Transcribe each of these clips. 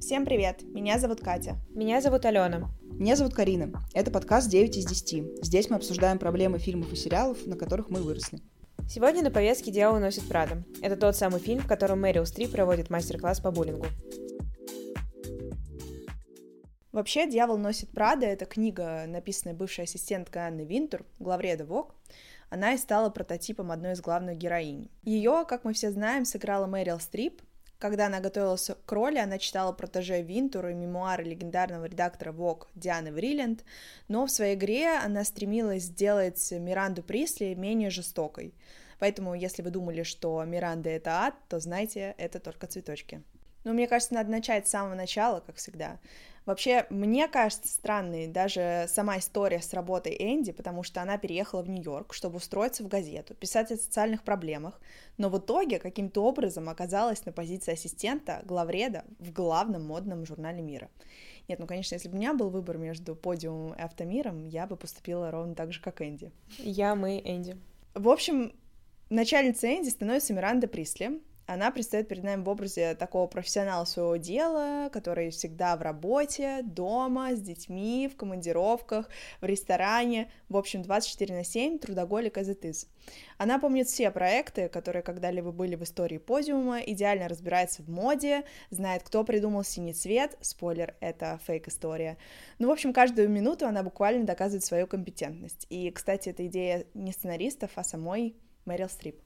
Всем привет! Меня зовут Катя. Меня зовут Алена. Меня зовут Карина. Это подкаст 9 из 10. Здесь мы обсуждаем проблемы фильмов и сериалов, на которых мы выросли. Сегодня на повестке «Дьявол носит Прада». Это тот самый фильм, в котором Мэрил Стрип проводит мастер-класс по буллингу. Вообще, «Дьявол носит Прада» — это книга, написанная бывшей ассистенткой Анны Винтур, главреда ВОК. Она и стала прототипом одной из главных героинь. Ее, как мы все знаем, сыграла Мэрил Стрип, когда она готовилась к роли, она читала протеже Винтур и мемуары легендарного редактора Vogue Дианы Врилленд, но в своей игре она стремилась сделать Миранду Присли менее жестокой. Поэтому, если вы думали, что Миранда — это ад, то знайте, это только цветочки. Но мне кажется, надо начать с самого начала, как всегда. Вообще, мне кажется странной даже сама история с работой Энди, потому что она переехала в Нью-Йорк, чтобы устроиться в газету, писать о социальных проблемах, но в итоге каким-то образом оказалась на позиции ассистента главреда в главном модном журнале мира. Нет, ну, конечно, если бы у меня был выбор между подиумом и автомиром, я бы поступила ровно так же, как Энди. Я, мы, Энди. В общем, начальницей Энди становится Миранда Присли, она предстает перед нами в образе такого профессионала своего дела, который всегда в работе, дома, с детьми, в командировках, в ресторане, в общем, 24 на 7, трудоголик as it is. Она помнит все проекты, которые когда-либо были в истории подиума, идеально разбирается в моде, знает, кто придумал синий цвет, спойлер, это фейк-история. Ну, в общем, каждую минуту она буквально доказывает свою компетентность. И, кстати, это идея не сценаристов, а самой Мэрил Стрип.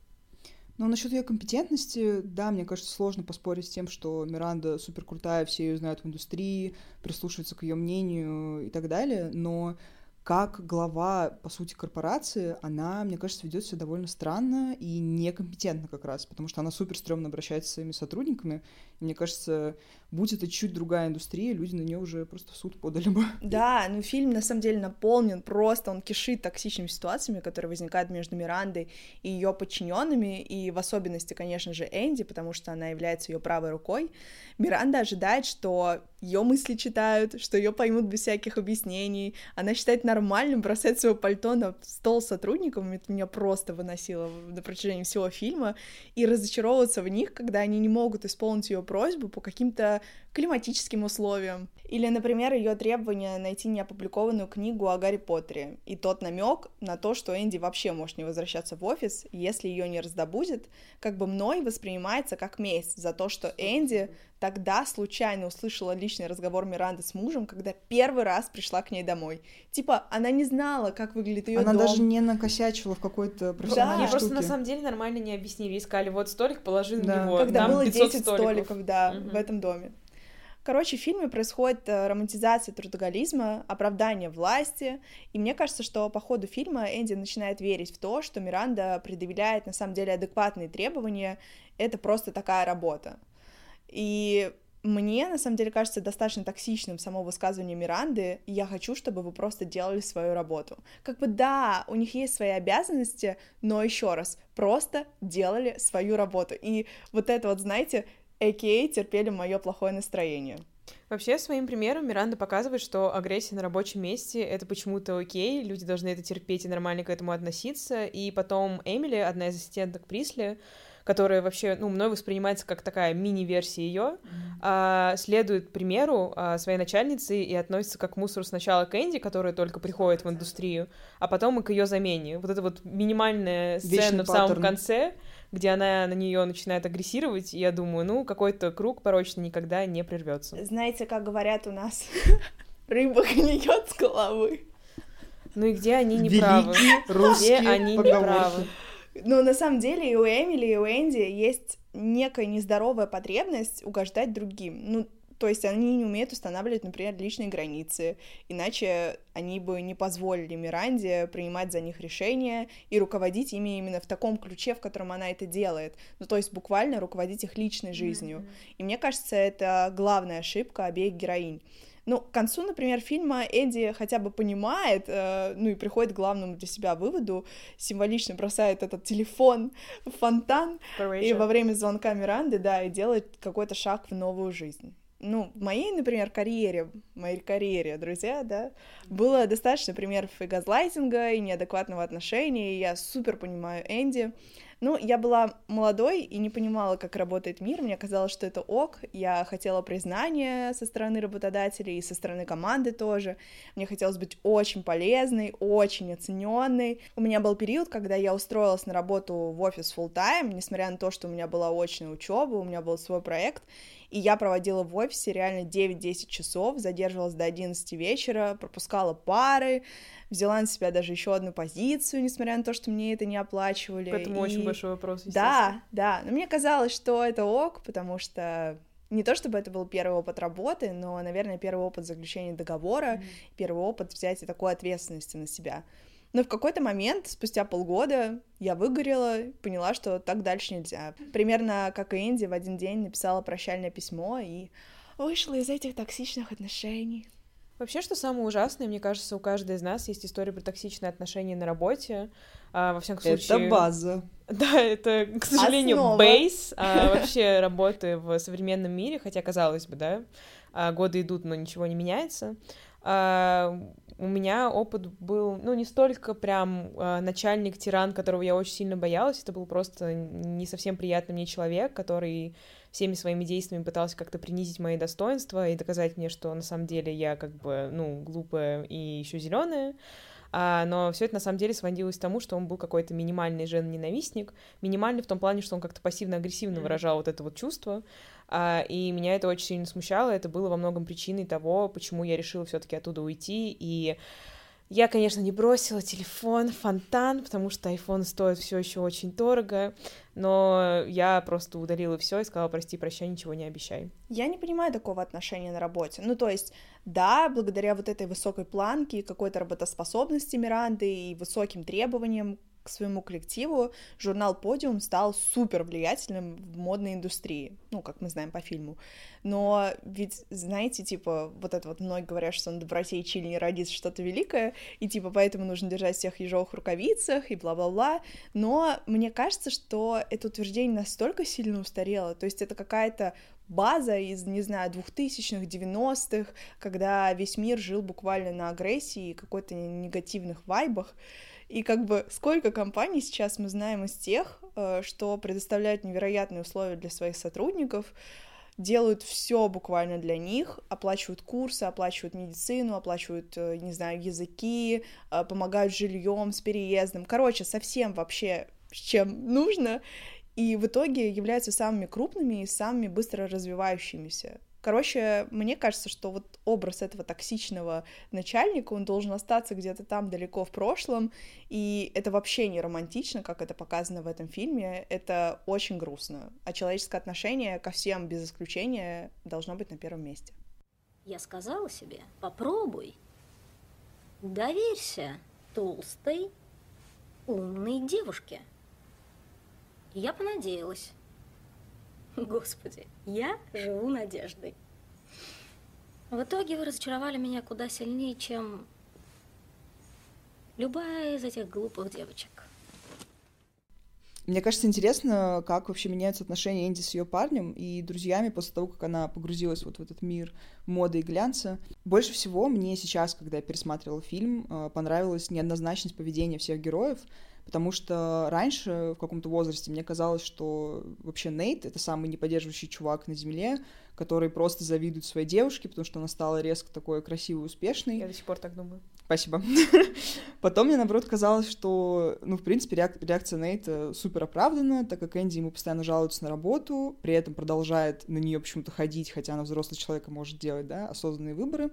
Ну, насчет ее компетентности, да, мне кажется, сложно поспорить с тем, что Миранда супер крутая, все ее знают в индустрии, прислушиваются к ее мнению и так далее, но как глава, по сути, корпорации, она, мне кажется, ведет себя довольно странно и некомпетентно как раз, потому что она супер стрёмно обращается с своими сотрудниками. И мне кажется, будь это чуть другая индустрия, люди на нее уже просто в суд подали бы. Да, ну фильм на самом деле наполнен просто, он кишит токсичными ситуациями, которые возникают между Мирандой и ее подчиненными, и в особенности, конечно же, Энди, потому что она является ее правой рукой. Миранда ожидает, что ее мысли читают, что ее поймут без всяких объяснений. Она считает нормальным бросать свое пальто на стол сотрудникам, это меня просто выносило на протяжении всего фильма, и разочаровываться в них, когда они не могут исполнить ее просьбу по каким-то климатическим условиям. Или, например, ее требование найти неопубликованную книгу о Гарри Поттере, и тот намек на то, что Энди вообще может не возвращаться в офис, если ее не раздобудет, как бы мной воспринимается как месть за то, что Энди тогда случайно услышала личный разговор Миранды с мужем, когда первый раз пришла к ней домой. Типа, она не знала, как выглядит ее дом. Она даже не накосячила в какой-то профессиональной да, штуке. просто на самом деле нормально не объяснили. Искали, вот столик, положи да. на него. Когда Там было 10 столиков, столиков да, угу. в этом доме. Короче, в фильме происходит э, романтизация трудоголизма, оправдание власти, и мне кажется, что по ходу фильма Энди начинает верить в то, что Миранда предъявляет на самом деле адекватные требования, это просто такая работа. И мне, на самом деле, кажется достаточно токсичным само высказывание Миранды «я хочу, чтобы вы просто делали свою работу». Как бы да, у них есть свои обязанности, но еще раз, просто делали свою работу. И вот это вот, знаете, а.к.а. терпели мое плохое настроение. Вообще, своим примером Миранда показывает, что агрессия на рабочем месте — это почему-то окей, люди должны это терпеть и нормально к этому относиться. И потом Эмили, одна из ассистенток Присли, которая вообще, ну, мной воспринимается как такая мини-версия ее, mm-hmm. а, следует примеру а, своей начальницы и относится как к мусору сначала к Энди, которая только приходит в индустрию, а потом и к ее замене. Вот это вот минимальная сцена Вечный в самом паттерн. конце, где она на нее начинает агрессировать, и я думаю, ну, какой-то круг порочный никогда не прервется. Знаете, как говорят у нас, рыба гниет с головы. Ну и где они не правы? Где они не правы? Но на самом деле и у Эмили, и у Энди есть некая нездоровая потребность угождать другим. Ну, то есть они не умеют устанавливать, например, личные границы, иначе они бы не позволили Миранде принимать за них решения и руководить ими именно в таком ключе, в котором она это делает. Ну, то есть буквально руководить их личной жизнью. Mm-hmm. И мне кажется, это главная ошибка обеих героинь. Ну, к концу, например, фильма Эдди хотя бы понимает, э, ну и приходит к главному для себя выводу, символично бросает этот телефон в фонтан, и во время звонка Миранды, да, и делает какой-то шаг в новую жизнь. ну, в моей, например, карьере, моей карьере, друзья, да, было достаточно примеров и газлайтинга, и неадекватного отношения, и я супер понимаю Энди, ну, я была молодой и не понимала, как работает мир. Мне казалось, что это ок. Я хотела признания со стороны работодателей и со стороны команды тоже. Мне хотелось быть очень полезной, очень оцененной. У меня был период, когда я устроилась на работу в офис full time, несмотря на то, что у меня была очная учеба, у меня был свой проект, и я проводила в офисе реально 9-10 часов, задерживалась до 11 вечера, пропускала пары, взяла на себя даже еще одну позицию, несмотря на то, что мне это не оплачивали. Поэтому и... очень большой вопрос, Да, да, но мне казалось, что это ок, потому что не то чтобы это был первый опыт работы, но, наверное, первый опыт заключения договора, mm-hmm. первый опыт взятия такой ответственности на себя. Но в какой-то момент, спустя полгода, я выгорела, поняла, что так дальше нельзя. Примерно как и Энди в один день написала прощальное письмо и вышла из этих токсичных отношений. Вообще, что самое ужасное, мне кажется, у каждой из нас есть история про токсичные отношения на работе. А, во всяком случае... Это база. Да, это, к сожалению, бейс а, вообще работы в современном мире, хотя, казалось бы, да, а, годы идут, но ничего не меняется. А, у меня опыт был, ну, не столько прям э, начальник-тиран, которого я очень сильно боялась, это был просто не совсем приятный мне человек, который всеми своими действиями пытался как-то принизить мои достоинства и доказать мне, что на самом деле я как бы, ну, глупая и еще зеленая. А, но все это на самом деле сводилось к тому, что он был какой-то минимальный жен-ненавистник, минимальный в том плане, что он как-то пассивно-агрессивно выражал вот это вот чувство, а, и меня это очень сильно смущало, это было во многом причиной того, почему я решила все-таки оттуда уйти, и я, конечно, не бросила телефон, фонтан, потому что iPhone стоит все еще очень дорого, но я просто удалила все и сказала, прости, прощай, ничего не обещай. Я не понимаю такого отношения на работе. Ну, то есть, да, благодаря вот этой высокой планке, какой-то работоспособности Миранды и высоким требованиям к своему коллективу, журнал «Подиум» стал супер влиятельным в модной индустрии, ну, как мы знаем по фильму. Но ведь, знаете, типа, вот это вот многие говорят, что на доброте и чили не родится что-то великое, и, типа, поэтому нужно держать всех ежовых рукавицах и бла-бла-бла. Но мне кажется, что это утверждение настолько сильно устарело, то есть это какая-то база из, не знаю, двухтысячных, девяностых, когда весь мир жил буквально на агрессии и какой-то негативных вайбах, и как бы сколько компаний сейчас мы знаем из тех, э, что предоставляют невероятные условия для своих сотрудников, делают все буквально для них, оплачивают курсы, оплачивают медицину, оплачивают, э, не знаю, языки, э, помогают жильем с переездом. Короче, совсем вообще с чем нужно, и в итоге являются самыми крупными и самыми быстро развивающимися Короче, мне кажется, что вот образ этого токсичного начальника, он должен остаться где-то там далеко в прошлом, и это вообще не романтично, как это показано в этом фильме, это очень грустно, а человеческое отношение ко всем без исключения должно быть на первом месте. Я сказала себе, попробуй, доверься толстой, умной девушке. Я понадеялась. Господи, я живу надеждой. В итоге вы разочаровали меня куда сильнее, чем любая из этих глупых девочек. Мне кажется, интересно, как вообще меняются отношения Энди с ее парнем и друзьями после того, как она погрузилась вот в этот мир моды и глянца. Больше всего мне сейчас, когда я пересматривала фильм, э, понравилась неоднозначность поведения всех героев, Потому что раньше, в каком-то возрасте, мне казалось, что вообще Нейт — это самый неподдерживающий чувак на Земле, который просто завидует своей девушке, потому что она стала резко такой красивой и успешной. Я до сих пор так думаю. Спасибо. Потом мне, наоборот, казалось, что, ну, в принципе, реак- реакция Нейта супер оправдана, так как Энди ему постоянно жалуется на работу, при этом продолжает на нее почему-то ходить, хотя она взрослый человек и может делать, да, осознанные выборы.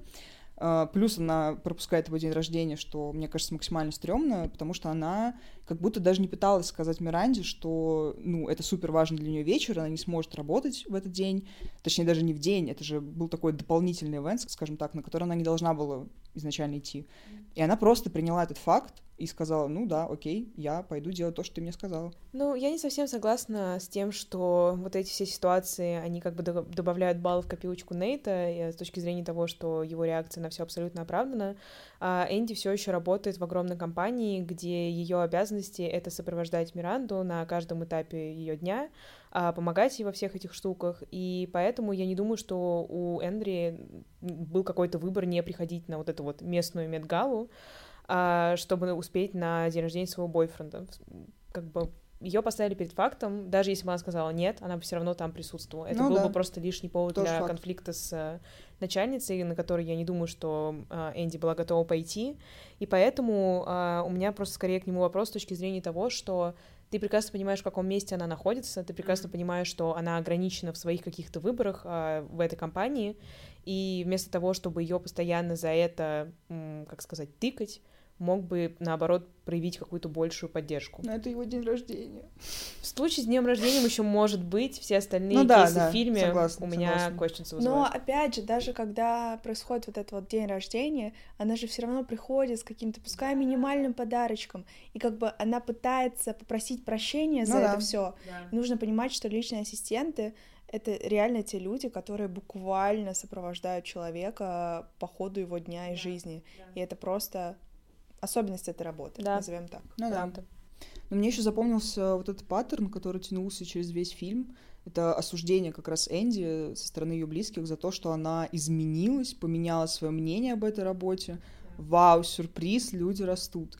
А, плюс она пропускает его день рождения, что, мне кажется, максимально стрёмно, потому что она как будто даже не пыталась сказать Миранде, что, ну, это супер важно для нее вечер, она не сможет работать в этот день, точнее, даже не в день, это же был такой дополнительный ивент, скажем так, на который она не должна была изначально идти. И она просто приняла этот факт и сказала, ну да, окей, я пойду делать то, что ты мне сказала. Ну, я не совсем согласна с тем, что вот эти все ситуации, они как бы добавляют баллы в копилочку Нейта, с точки зрения того, что его реакция на все абсолютно оправдана. А Энди все еще работает в огромной компании, где ее обязанности — это сопровождать Миранду на каждом этапе ее дня, а, помогать ей во всех этих штуках, и поэтому я не думаю, что у Эндри был какой-то выбор не приходить на вот эту вот местную медгалу, чтобы успеть на день рождения своего бойфренда. Как бы ее поставили перед фактом, даже если бы она сказала нет, она бы все равно там присутствовала. Это ну, был да. бы просто лишний повод Тоже для факт. конфликта с э, начальницей, на который я не думаю, что э, Энди была готова пойти. И поэтому э, у меня просто скорее к нему вопрос с точки зрения того, что ты прекрасно понимаешь, в каком месте она находится, ты прекрасно mm-hmm. понимаешь, что она ограничена в своих каких-то выборах э, в этой компании, и вместо того, чтобы ее постоянно за это, как сказать, тыкать, мог бы, наоборот, проявить какую-то большую поддержку. Но это его день рождения. В случае с днем рождения еще может быть, все остальные ну, да, кейсы да, в фильме согласна, у меня questions Но, опять же, даже когда происходит вот этот вот день рождения, она же все равно приходит с каким-то, пускай, минимальным подарочком, и как бы она пытается попросить прощения за ну, это да. все. Да. Нужно понимать, что личные ассистенты это реально те люди, которые буквально сопровождают человека по ходу его дня и жизни. И это просто особенность этой работы, да. назовем так. Ну да. да. Но мне еще запомнился вот этот паттерн, который тянулся через весь фильм. Это осуждение как раз Энди со стороны ее близких за то, что она изменилась, поменяла свое мнение об этой работе. Вау, сюрприз, люди растут.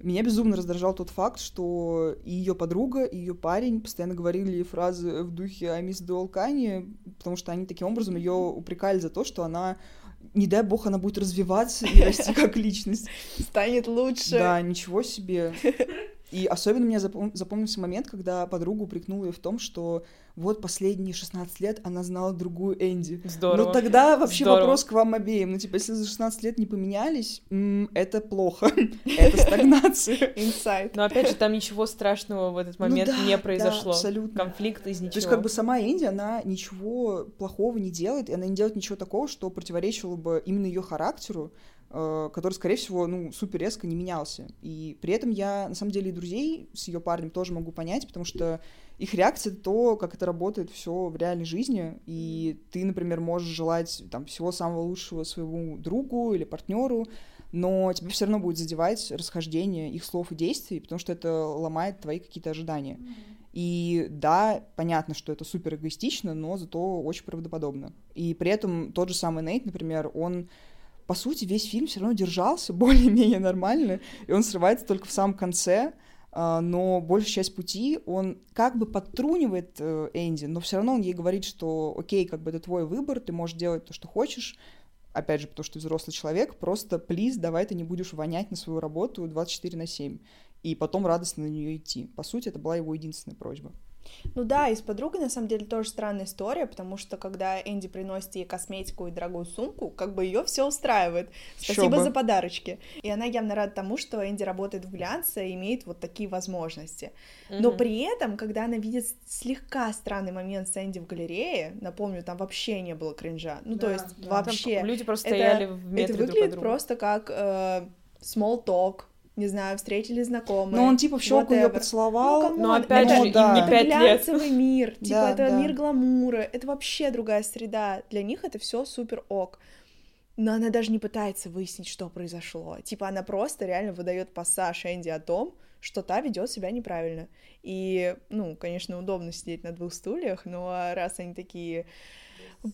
Меня безумно раздражал тот факт, что и ее подруга, и ее парень постоянно говорили фразы в духе «I miss the Kanye», потому что они таким образом ее упрекали за то, что она не дай бог, она будет развиваться и расти как личность. Станет лучше. Да, ничего себе. И особенно мне запомнился момент, когда подруга упрекнула ее в том, что вот последние 16 лет она знала другую Энди. Здорово. Ну тогда вообще Здорово. вопрос к вам обеим. Ну типа, если за 16 лет не поменялись, это плохо. это стагнация. Инсайт. Но опять же, там ничего страшного в этот ну момент не произошло. абсолютно. Конфликт из ничего. То есть как бы сама Энди, она ничего плохого не делает, и она не делает ничего такого, что противоречило бы именно ее характеру. Э, который, скорее всего, ну, супер резко не менялся. И при этом я, на самом деле, и друзей с ее парнем тоже могу понять, потому что их реакция — то, как это работает все в реальной жизни, и ты, например, можешь желать там всего самого лучшего своему другу или партнеру, но тебе все равно будет задевать расхождение их слов и действий, потому что это ломает твои какие-то ожидания. И да, понятно, что это супер эгоистично, но зато очень правдоподобно. И при этом тот же самый Нейт, например, он по сути, весь фильм все равно держался более-менее нормально, и он срывается только в самом конце, но большая часть пути он как бы подтрунивает э, Энди, но все равно он ей говорит, что окей, как бы это твой выбор, ты можешь делать то, что хочешь, опять же, потому что ты взрослый человек, просто, плиз, давай ты не будешь вонять на свою работу 24 на 7, и потом радостно на нее идти. По сути, это была его единственная просьба. Ну да, и с подругой на самом деле тоже странная история, потому что когда Энди приносит ей косметику и дорогую сумку, как бы ее все устраивает. Спасибо за подарочки. И она явно рада тому, что Энди работает в глянце и имеет вот такие возможности. Mm-hmm. Но при этом, когда она видит слегка странный момент с Энди в галерее, напомню, там вообще не было кринжа. Ну, да, то есть да. вообще. Люди просто это, стояли в метре Это выглядит друг просто как э, small talk, не знаю, встретили знакомые. Ну, он типа в щеку ее поцеловал. Ну, ну опять же, да. не пять глянцевый мир, типа да, это да. мир гламура, это вообще другая среда. Для них это все супер ок. Но она даже не пытается выяснить, что произошло. Типа она просто реально выдает пассаж Энди о том, что та ведет себя неправильно. И, ну, конечно, удобно сидеть на двух стульях, но раз они такие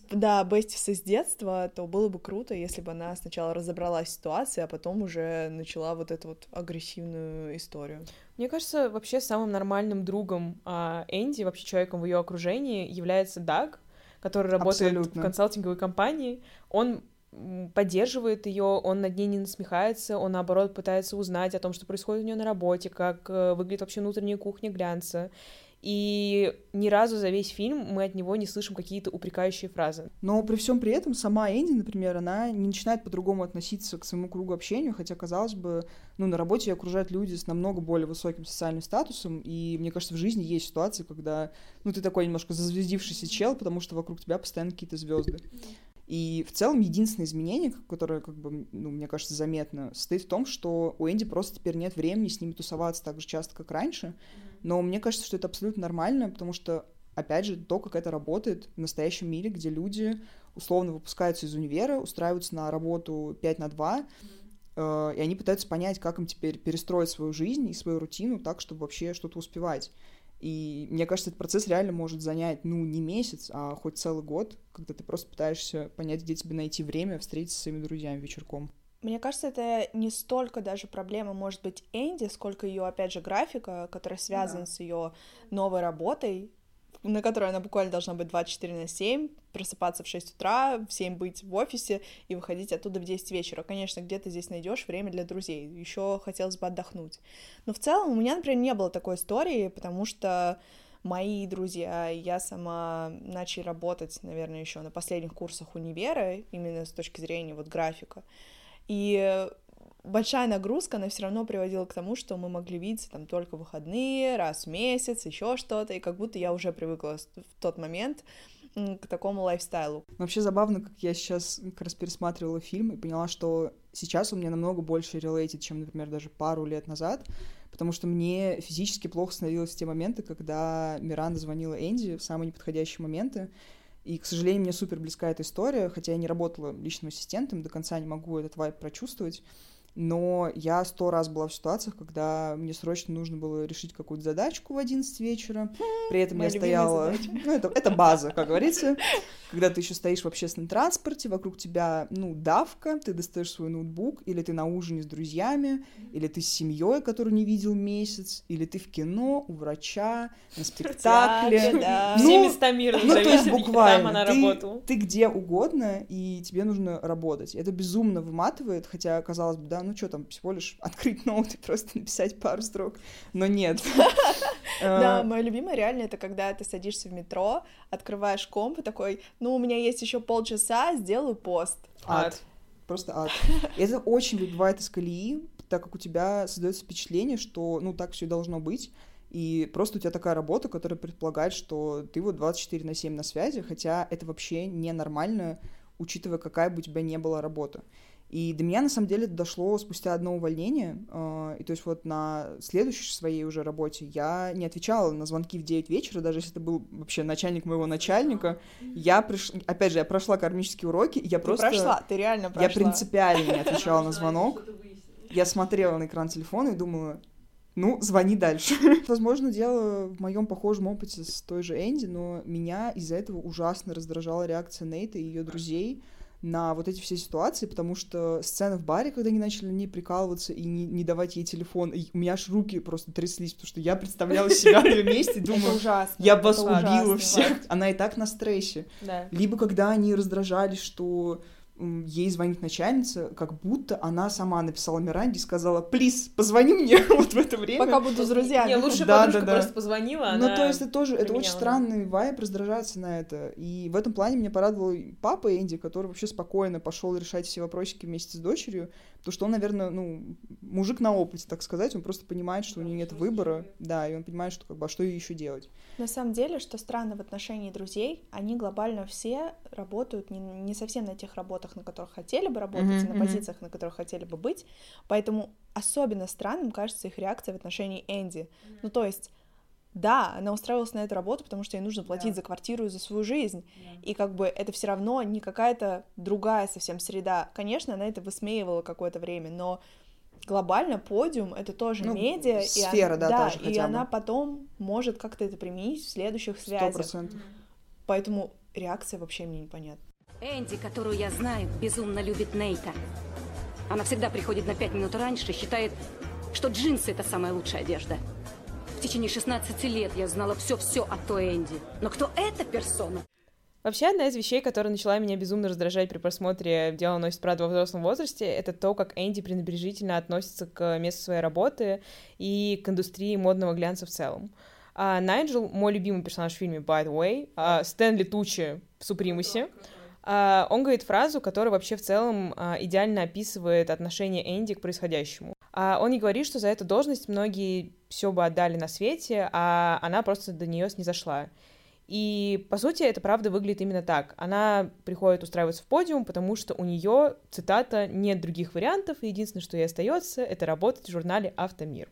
да, бестисы с детства, то было бы круто, если бы она сначала разобралась в ситуации, а потом уже начала вот эту вот агрессивную историю. Мне кажется, вообще самым нормальным другом а, Энди, вообще человеком в ее окружении, является Даг, который работает Абсолютно. в консалтинговой компании. Он поддерживает ее, он над ней не насмехается, он наоборот пытается узнать о том, что происходит у нее на работе, как э, выглядит вообще внутренняя кухня глянца. И ни разу за весь фильм мы от него не слышим какие-то упрекающие фразы. Но при всем при этом сама Энди, например, она не начинает по-другому относиться к своему кругу общения, хотя, казалось бы, ну, на работе ее окружают люди с намного более высоким социальным статусом, и мне кажется, в жизни есть ситуации, когда, ну, ты такой немножко зазвездившийся чел, потому что вокруг тебя постоянно какие-то звезды. И в целом единственное изменение, которое, как бы, ну, мне кажется, заметно, состоит в том, что у Энди просто теперь нет времени с ними тусоваться так же часто, как раньше. Но мне кажется, что это абсолютно нормально, потому что, опять же, то, как это работает в настоящем мире, где люди условно выпускаются из универа, устраиваются на работу 5 на 2, э, и они пытаются понять, как им теперь перестроить свою жизнь и свою рутину так, чтобы вообще что-то успевать. И мне кажется, этот процесс реально может занять, ну, не месяц, а хоть целый год, когда ты просто пытаешься понять, где тебе найти время встретиться с своими друзьями вечерком. Мне кажется, это не столько даже проблема, может быть, Энди, сколько ее, опять же, графика, которая связана да. с ее новой работой, на которой она буквально должна быть 24 на 7, просыпаться в 6 утра, в 7 быть в офисе и выходить оттуда в 10 вечера. Конечно, где ты здесь найдешь время для друзей. Еще хотелось бы отдохнуть. Но в целом у меня, например, не было такой истории, потому что мои друзья, я сама начали работать, наверное, еще на последних курсах универа, именно с точки зрения вот графика. И большая нагрузка, она все равно приводила к тому, что мы могли видеться там только выходные, раз в месяц, еще что-то, и как будто я уже привыкла в тот момент к такому лайфстайлу. Вообще забавно, как я сейчас как раз пересматривала фильм и поняла, что сейчас у меня намного больше релейтит, чем, например, даже пару лет назад, потому что мне физически плохо становилось в те моменты, когда Миранда звонила Энди в самые неподходящие моменты, и, к сожалению, мне супер близка эта история, хотя я не работала личным ассистентом, до конца не могу этот вайп прочувствовать но я сто раз была в ситуациях, когда мне срочно нужно было решить какую-то задачку в 11 вечера, при этом Моя я стояла... Ну, это, это база, как говорится. Когда ты еще стоишь в общественном транспорте, вокруг тебя, ну, давка, ты достаешь свой ноутбук, или ты на ужине с друзьями, или ты с семьей, которую не видел месяц, или ты в кино, у врача, на спектакле. Да. Ну, Все места мира ну, то есть буквально, ты, ты где угодно, и тебе нужно работать. Это безумно выматывает, хотя, казалось бы, да, ну что там, всего лишь открыть ноут и просто написать пару строк, но нет. Да, а. мое любимое реально это когда ты садишься в метро, открываешь комп и такой, ну, у меня есть еще полчаса, сделаю пост. Ад. Просто ад. Это очень выбивает из колеи, так как у тебя создается впечатление, что, ну, так все должно быть, и просто у тебя такая работа, которая предполагает, что ты вот 24 на 7 на связи, хотя это вообще ненормально, учитывая, какая бы у тебя не была работа. И до меня, на самом деле, дошло спустя одно увольнение. Э, и то есть вот на следующей своей уже работе я не отвечала на звонки в 9 вечера, даже если это был вообще начальник моего начальника. Я приш... Опять же, я прошла кармические уроки, и я ты просто... прошла, ты реально прошла. Я принципиально не отвечала на звонок. Я смотрела на экран телефона и думала, ну, звони дальше. Возможно, дело в моем похожем опыте с той же Энди, но меня из-за этого ужасно раздражала реакция Нейта и ее друзей, на вот эти все ситуации, потому что сцена в баре, когда они начали на ней прикалываться и не, не давать ей телефон, и у меня аж руки просто тряслись, потому что я представляла себя на ее месте, думаю, я вас убила всех. Она и так на стрессе. Либо когда они раздражались, что ей звонит начальница, как будто она сама написала Миранде и сказала, плиз, позвони мне вот в это время. Пока буду с друзьями. Не, лучше да, подружка да, да. просто позвонила, Ну, то есть это тоже, это очень странный вайб раздражаться на это. И в этом плане меня порадовал папа Энди, который вообще спокойно пошел решать все вопросики вместе с дочерью, потому что он, наверное, ну, мужик на опыте, так сказать, он просто понимает, что у нее нет выбора, да, и он понимает, что как бы, а что ей еще делать. На самом деле, что странно в отношении друзей, они глобально все работают не, не совсем на тех работах, на которых хотели бы работать, mm-hmm, на позициях, на которых хотели бы быть. Поэтому особенно странным кажется их реакция в отношении Энди. Mm-hmm. Ну, то есть, да, она устраивалась на эту работу, потому что ей нужно платить yeah. за квартиру и за свою жизнь. Yeah. И как бы это все равно не какая-то другая совсем среда. Конечно, она это высмеивала какое-то время, но глобально подиум это тоже ну, медиа. Сфера, и она, да, да, тоже и она потом может как-то это применить в следующих связях. 100%. Поэтому реакция вообще мне непонятна. Энди, которую я знаю, безумно любит Нейта. Она всегда приходит на пять минут раньше и считает, что джинсы — это самая лучшая одежда. В течение 16 лет я знала все-все о той Энди. Но кто эта персона? Вообще, одна из вещей, которая начала меня безумно раздражать при просмотре «Дело носит правду во взрослом возрасте», это то, как Энди пренебрежительно относится к месту своей работы и к индустрии модного глянца в целом. А Найджел, мой любимый персонаж в фильме «By the way», а Стэнли Тучи в «Супримусе», а, он говорит фразу, которая вообще в целом а, идеально описывает отношение Энди к происходящему. А, он не говорит, что за эту должность многие все бы отдали на свете, а она просто до нее снизошла. И, по сути, это правда выглядит именно так. Она приходит устраиваться в подиум, потому что у нее, цитата, нет других вариантов, и единственное, что ей остается, это работать в журнале «Автомир».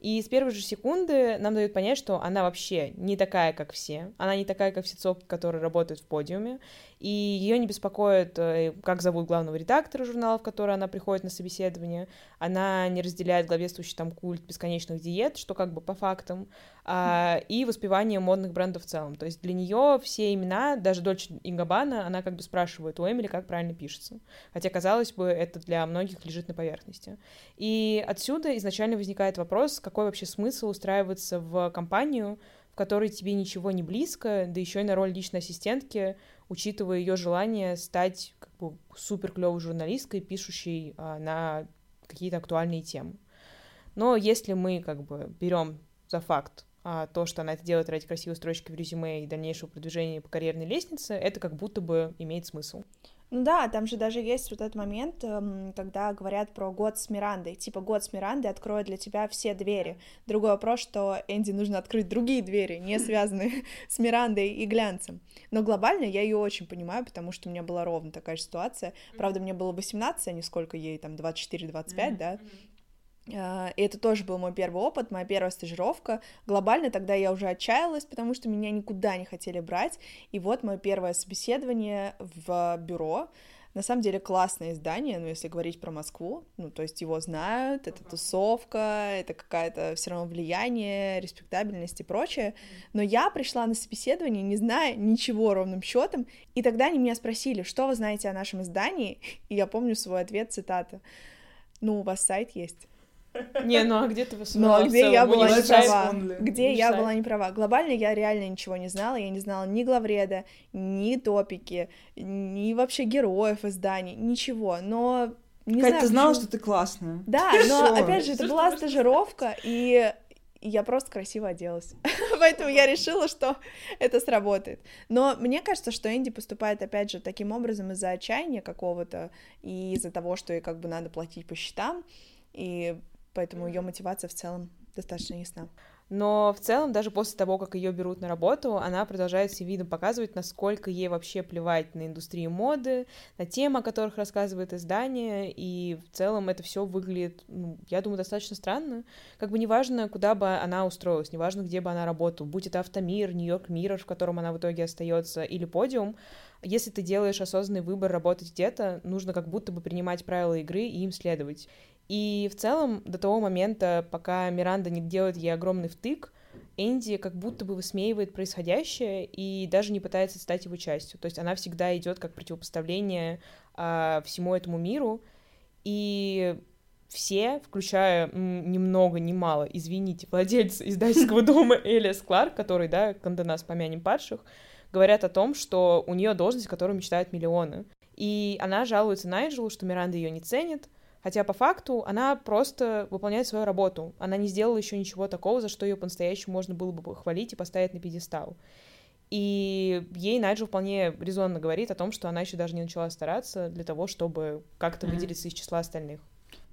И с первой же секунды нам дают понять, что она вообще не такая, как все. Она не такая, как все цопки, которые работают в подиуме. И ее не беспокоит, э, как зовут главного редактора журнала, в который она приходит на собеседование. Она не разделяет главенствующий там культ бесконечных диет, что как бы по фактам, а, и воспевание модных брендов в целом. То есть для нее все имена, даже Дольче и Габбана, она как бы спрашивает у Эмили, как правильно пишется. Хотя, казалось бы, это для многих лежит на поверхности. И отсюда изначально возникает вопрос, какой вообще смысл устраиваться в компанию, в которой тебе ничего не близко, да еще и на роль личной ассистентки, учитывая ее желание стать как бы супер клевой журналисткой, пишущей а, на какие-то актуальные темы. Но если мы как бы берем за факт а, то, что она это делает ради красивой строчки в резюме и дальнейшего продвижения по карьерной лестнице, это как будто бы имеет смысл. Ну да, там же даже есть вот этот момент, эм, когда говорят про год с Мирандой. Типа, год с Мирандой откроет для тебя все двери. Другой вопрос, что Энди нужно открыть другие двери, не связанные с Мирандой и глянцем. Но глобально я ее очень понимаю, потому что у меня была ровно такая же ситуация. Правда, мне было 18, а не сколько ей, там, 24-25, да? А, и это тоже был мой первый опыт, моя первая стажировка. Глобально тогда я уже отчаялась, потому что меня никуда не хотели брать. И вот мое первое собеседование в бюро. На самом деле классное издание, ну, если говорить про Москву, ну, то есть его знают, это тусовка, это какая-то все равно влияние, респектабельность и прочее. Но я пришла на собеседование, не зная ничего ровным счетом, и тогда они меня спросили, что вы знаете о нашем издании, и я помню свой ответ, цитата, ну, у вас сайт есть. Не, ну а где ты Ну а где я была не права? Где я была не права? Глобально я реально ничего не знала. Я не знала ни главреда, ни топики, ни вообще героев изданий, ничего. Но не Кать, знаю, ты знала, почему... что ты классная. Да, но опять же, это была стажировка, и я просто красиво оделась. Поэтому я решила, что это сработает. Но мне кажется, что Энди поступает, опять же, таким образом из-за отчаяния какого-то и из-за того, что ей как бы надо платить по счетам. И поэтому ее мотивация в целом достаточно ясна. Но в целом, даже после того, как ее берут на работу, она продолжает всем видом показывать, насколько ей вообще плевать на индустрию моды, на темы, о которых рассказывает издание, и в целом это все выглядит, ну, я думаю, достаточно странно. Как бы неважно, куда бы она устроилась, неважно, где бы она работала, будь это Автомир, Нью-Йорк Миррор, в котором она в итоге остается, или Подиум, если ты делаешь осознанный выбор работать где-то, нужно как будто бы принимать правила игры и им следовать. И в целом, до того момента, пока Миранда не делает ей огромный втык, Энди как будто бы высмеивает происходящее и даже не пытается стать его частью. То есть она всегда идет как противопоставление а, всему этому миру. И все, включая ни много ни мало, извините, владельцы издательского дома Элиас Кларк, который, да, Канденас помянем падших, говорят о том, что у нее должность, которую мечтают миллионы. И она жалуется Найджелу, что Миранда ее не ценит, Хотя по факту она просто выполняет свою работу. Она не сделала еще ничего такого, за что ее по-настоящему можно было бы похвалить и поставить на пьедестал. И ей Найджел вполне резонно говорит о том, что она еще даже не начала стараться для того, чтобы как-то mm-hmm. выделиться из числа остальных.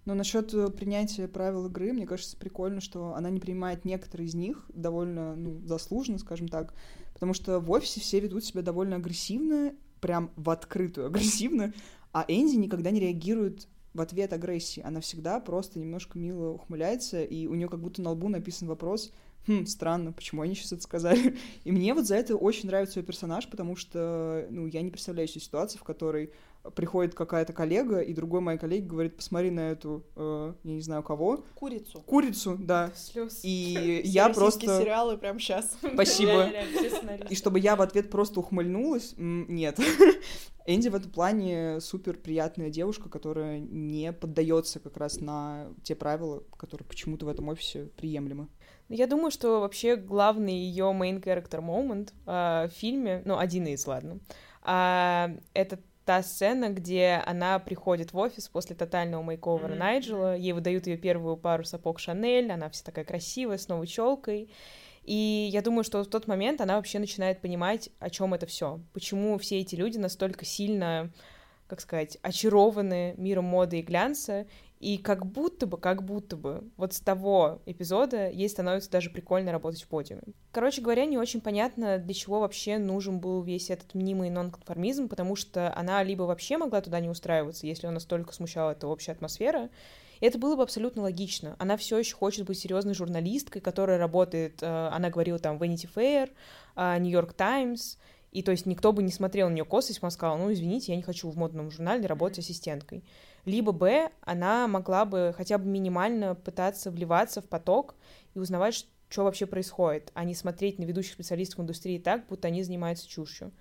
Но насчет э, принятия правил игры, мне кажется, прикольно, что она не принимает некоторые из них довольно ну, заслуженно, скажем так, потому что в офисе все ведут себя довольно агрессивно, прям в открытую агрессивно, а Энди никогда не реагирует в ответ агрессии. Она всегда просто немножко мило ухмыляется, и у нее как будто на лбу написан вопрос, хм, странно, почему они сейчас это сказали? И мне вот за это очень нравится ее персонаж, потому что, ну, я не представляю себе ситуацию, в которой приходит какая-то коллега, и другой моей коллеге говорит, посмотри на эту, э, я не знаю кого. Курицу. Курицу, да. Слез. И я просто... сериалы прямо сейчас. Спасибо. И чтобы я в ответ просто ухмыльнулась, нет. Энди в этом плане супер приятная девушка, которая не поддается как раз на те правила, которые почему-то в этом офисе приемлемы. Я думаю, что вообще главный ее main character moment э, в фильме, ну, один из, ладно, э, это та сцена, где она приходит в офис после тотального мейковера mm-hmm. Найджела, ей выдают ее первую пару сапог Шанель, она вся такая красивая, с новой челкой, и я думаю, что в тот момент она вообще начинает понимать, о чем это все, почему все эти люди настолько сильно как сказать, очарованы миром моды и глянца, и как будто бы, как будто бы, вот с того эпизода ей становится даже прикольно работать в подиуме. Короче говоря, не очень понятно, для чего вообще нужен был весь этот мнимый нонконформизм, потому что она либо вообще могла туда не устраиваться, если он настолько смущала эта общая атмосфера, и это было бы абсолютно логично. Она все еще хочет быть серьезной журналисткой, которая работает, э, она говорила там Vanity Fair, New York Times, и то есть никто бы не смотрел на нее косо, если бы она сказала, ну, извините, я не хочу в модном журнале работать ассистенткой. Либо, б, она могла бы хотя бы минимально пытаться вливаться в поток и узнавать, что вообще происходит, а не смотреть на ведущих специалистов индустрии так, будто они занимаются чушью.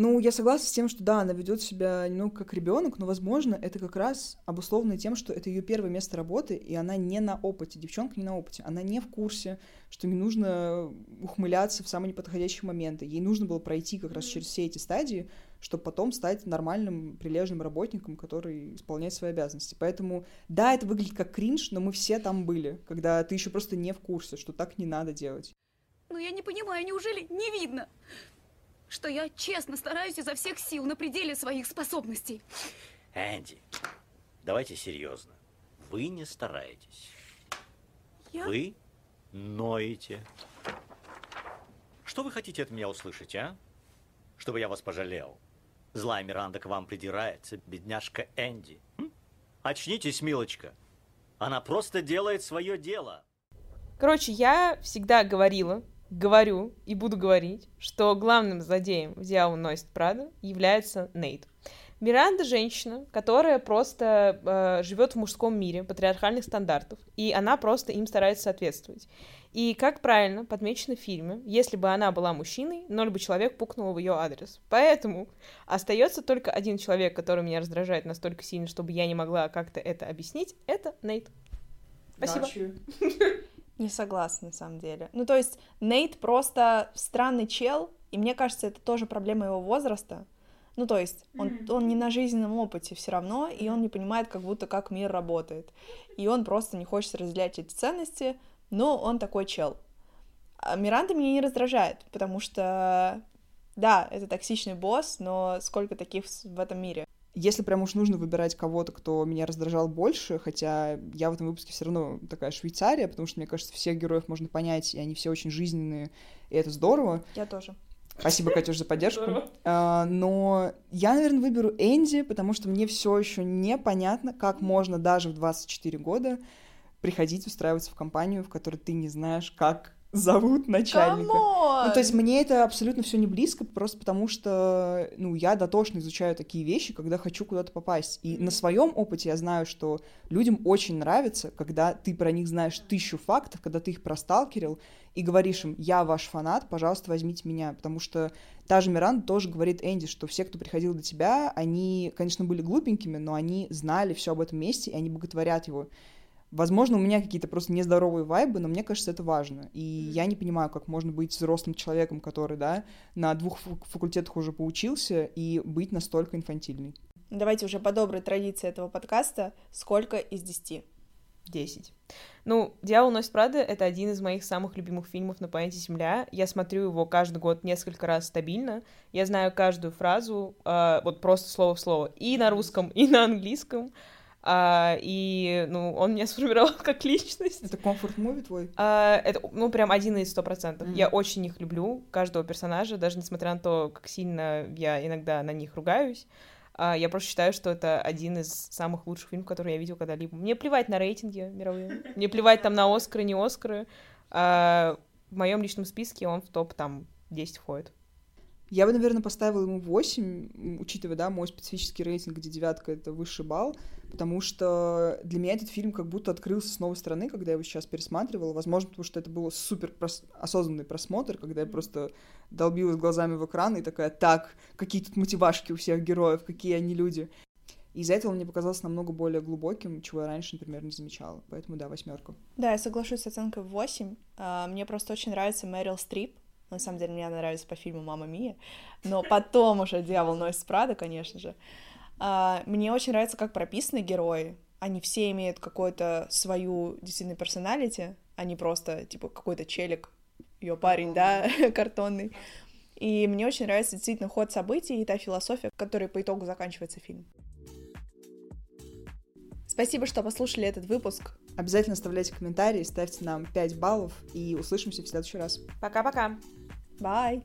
Ну, я согласна с тем, что да, она ведет себя ну как ребенок, но, возможно, это как раз обусловлено тем, что это ее первое место работы, и она не на опыте. Девчонка не на опыте. Она не в курсе, что не нужно ухмыляться в самые неподходящие моменты. Ей нужно было пройти как раз через все эти стадии, чтобы потом стать нормальным, прилежным работником, который исполняет свои обязанности. Поэтому, да, это выглядит как кринж, но мы все там были, когда ты еще просто не в курсе, что так не надо делать. Но я не понимаю, неужели не видно? Что я честно стараюсь изо всех сил на пределе своих способностей. Энди, давайте серьезно. Вы не стараетесь. Я? Вы ноете. Что вы хотите от меня услышать, а? Чтобы я вас пожалел. Злая Миранда к вам придирается, бедняжка Энди. М? Очнитесь, милочка. Она просто делает свое дело. Короче, я всегда говорила, говорю и буду говорить, что главным злодеем в «Дьявол носит Прада» является Нейт. Миранда женщина, которая просто э, живет в мужском мире патриархальных стандартов, и она просто им старается соответствовать. И, как правильно подмечено в фильме, если бы она была мужчиной, ноль бы человек пукнул в ее адрес. Поэтому остается только один человек, который меня раздражает настолько сильно, чтобы я не могла как-то это объяснить, это Нейт. Спасибо. Не согласна, на самом деле. Ну, то есть, Нейт просто странный чел, и мне кажется, это тоже проблема его возраста. Ну, то есть, он, mm-hmm. он не на жизненном опыте все равно, и он не понимает, как будто как мир работает. И он просто не хочет разделять эти ценности, но он такой чел. А Миранда меня не раздражает, потому что, да, это токсичный босс, но сколько таких в этом мире? Если прям уж нужно выбирать кого-то, кто меня раздражал больше, хотя я в этом выпуске все равно такая Швейцария, потому что, мне кажется, всех героев можно понять, и они все очень жизненные, и это здорово. Я тоже. Спасибо, Катюш, за поддержку. А, но я, наверное, выберу Энди, потому что мне все еще непонятно, как можно даже в 24 года приходить устраиваться в компанию, в которой ты не знаешь, как зовут начальника. Ну, то есть мне это абсолютно все не близко, просто потому что, ну, я дотошно изучаю такие вещи, когда хочу куда-то попасть. И на своем опыте я знаю, что людям очень нравится, когда ты про них знаешь тысячу фактов, когда ты их просталкерил, и говоришь им, я ваш фанат, пожалуйста, возьмите меня, потому что та же Миранда тоже говорит Энди, что все, кто приходил до тебя, они, конечно, были глупенькими, но они знали все об этом месте, и они боготворят его. Возможно, у меня какие-то просто нездоровые вайбы, но мне кажется, это важно. И я не понимаю, как можно быть взрослым человеком, который, да, на двух факультетах уже поучился, и быть настолько инфантильной. Давайте уже по доброй традиции этого подкаста. Сколько из десяти? Десять. Ну, «Дьявол носит Прада» — это один из моих самых любимых фильмов на планете Земля. Я смотрю его каждый год несколько раз стабильно. Я знаю каждую фразу, э, вот просто слово в слово, и на русском, и на английском. А, и, ну, он меня сформировал как личность. Это комфорт-муви твой? А, это, ну, прям один из сто процентов. Mm. Я очень их люблю, каждого персонажа, даже несмотря на то, как сильно я иногда на них ругаюсь. А, я просто считаю, что это один из самых лучших фильмов, которые я видел когда-либо. Мне плевать на рейтинги мировые, мне плевать там на Оскары, не Оскары. А, в моем личном списке он в топ там 10 входит. Я бы, наверное, поставила ему 8, учитывая, да, мой специфический рейтинг, где девятка — это высший балл, потому что для меня этот фильм как будто открылся с новой стороны, когда я его сейчас пересматривала. Возможно, потому что это был супер прос... осознанный просмотр, когда я просто долбилась глазами в экран и такая, так, какие тут мотивашки у всех героев, какие они люди. И из-за этого он мне показался намного более глубоким, чего я раньше, например, не замечала. Поэтому да, восьмерка. Да, я соглашусь с оценкой 8. А, мне просто очень нравится Мэрил Стрип. На самом деле, мне она нравится по фильму «Мама Мия», но потом уже «Дьявол носит Прада», конечно же. А, мне очень нравится, как прописаны герои. Они все имеют какую-то свою действительно персоналити, а не просто, типа, какой-то челик, ее парень, да, картонный. И мне очень нравится действительно ход событий и та философия, которой по итогу заканчивается фильм. Спасибо, что послушали этот выпуск. Обязательно оставляйте комментарии, ставьте нам 5 баллов и услышимся в следующий раз. Пока-пока. Bye.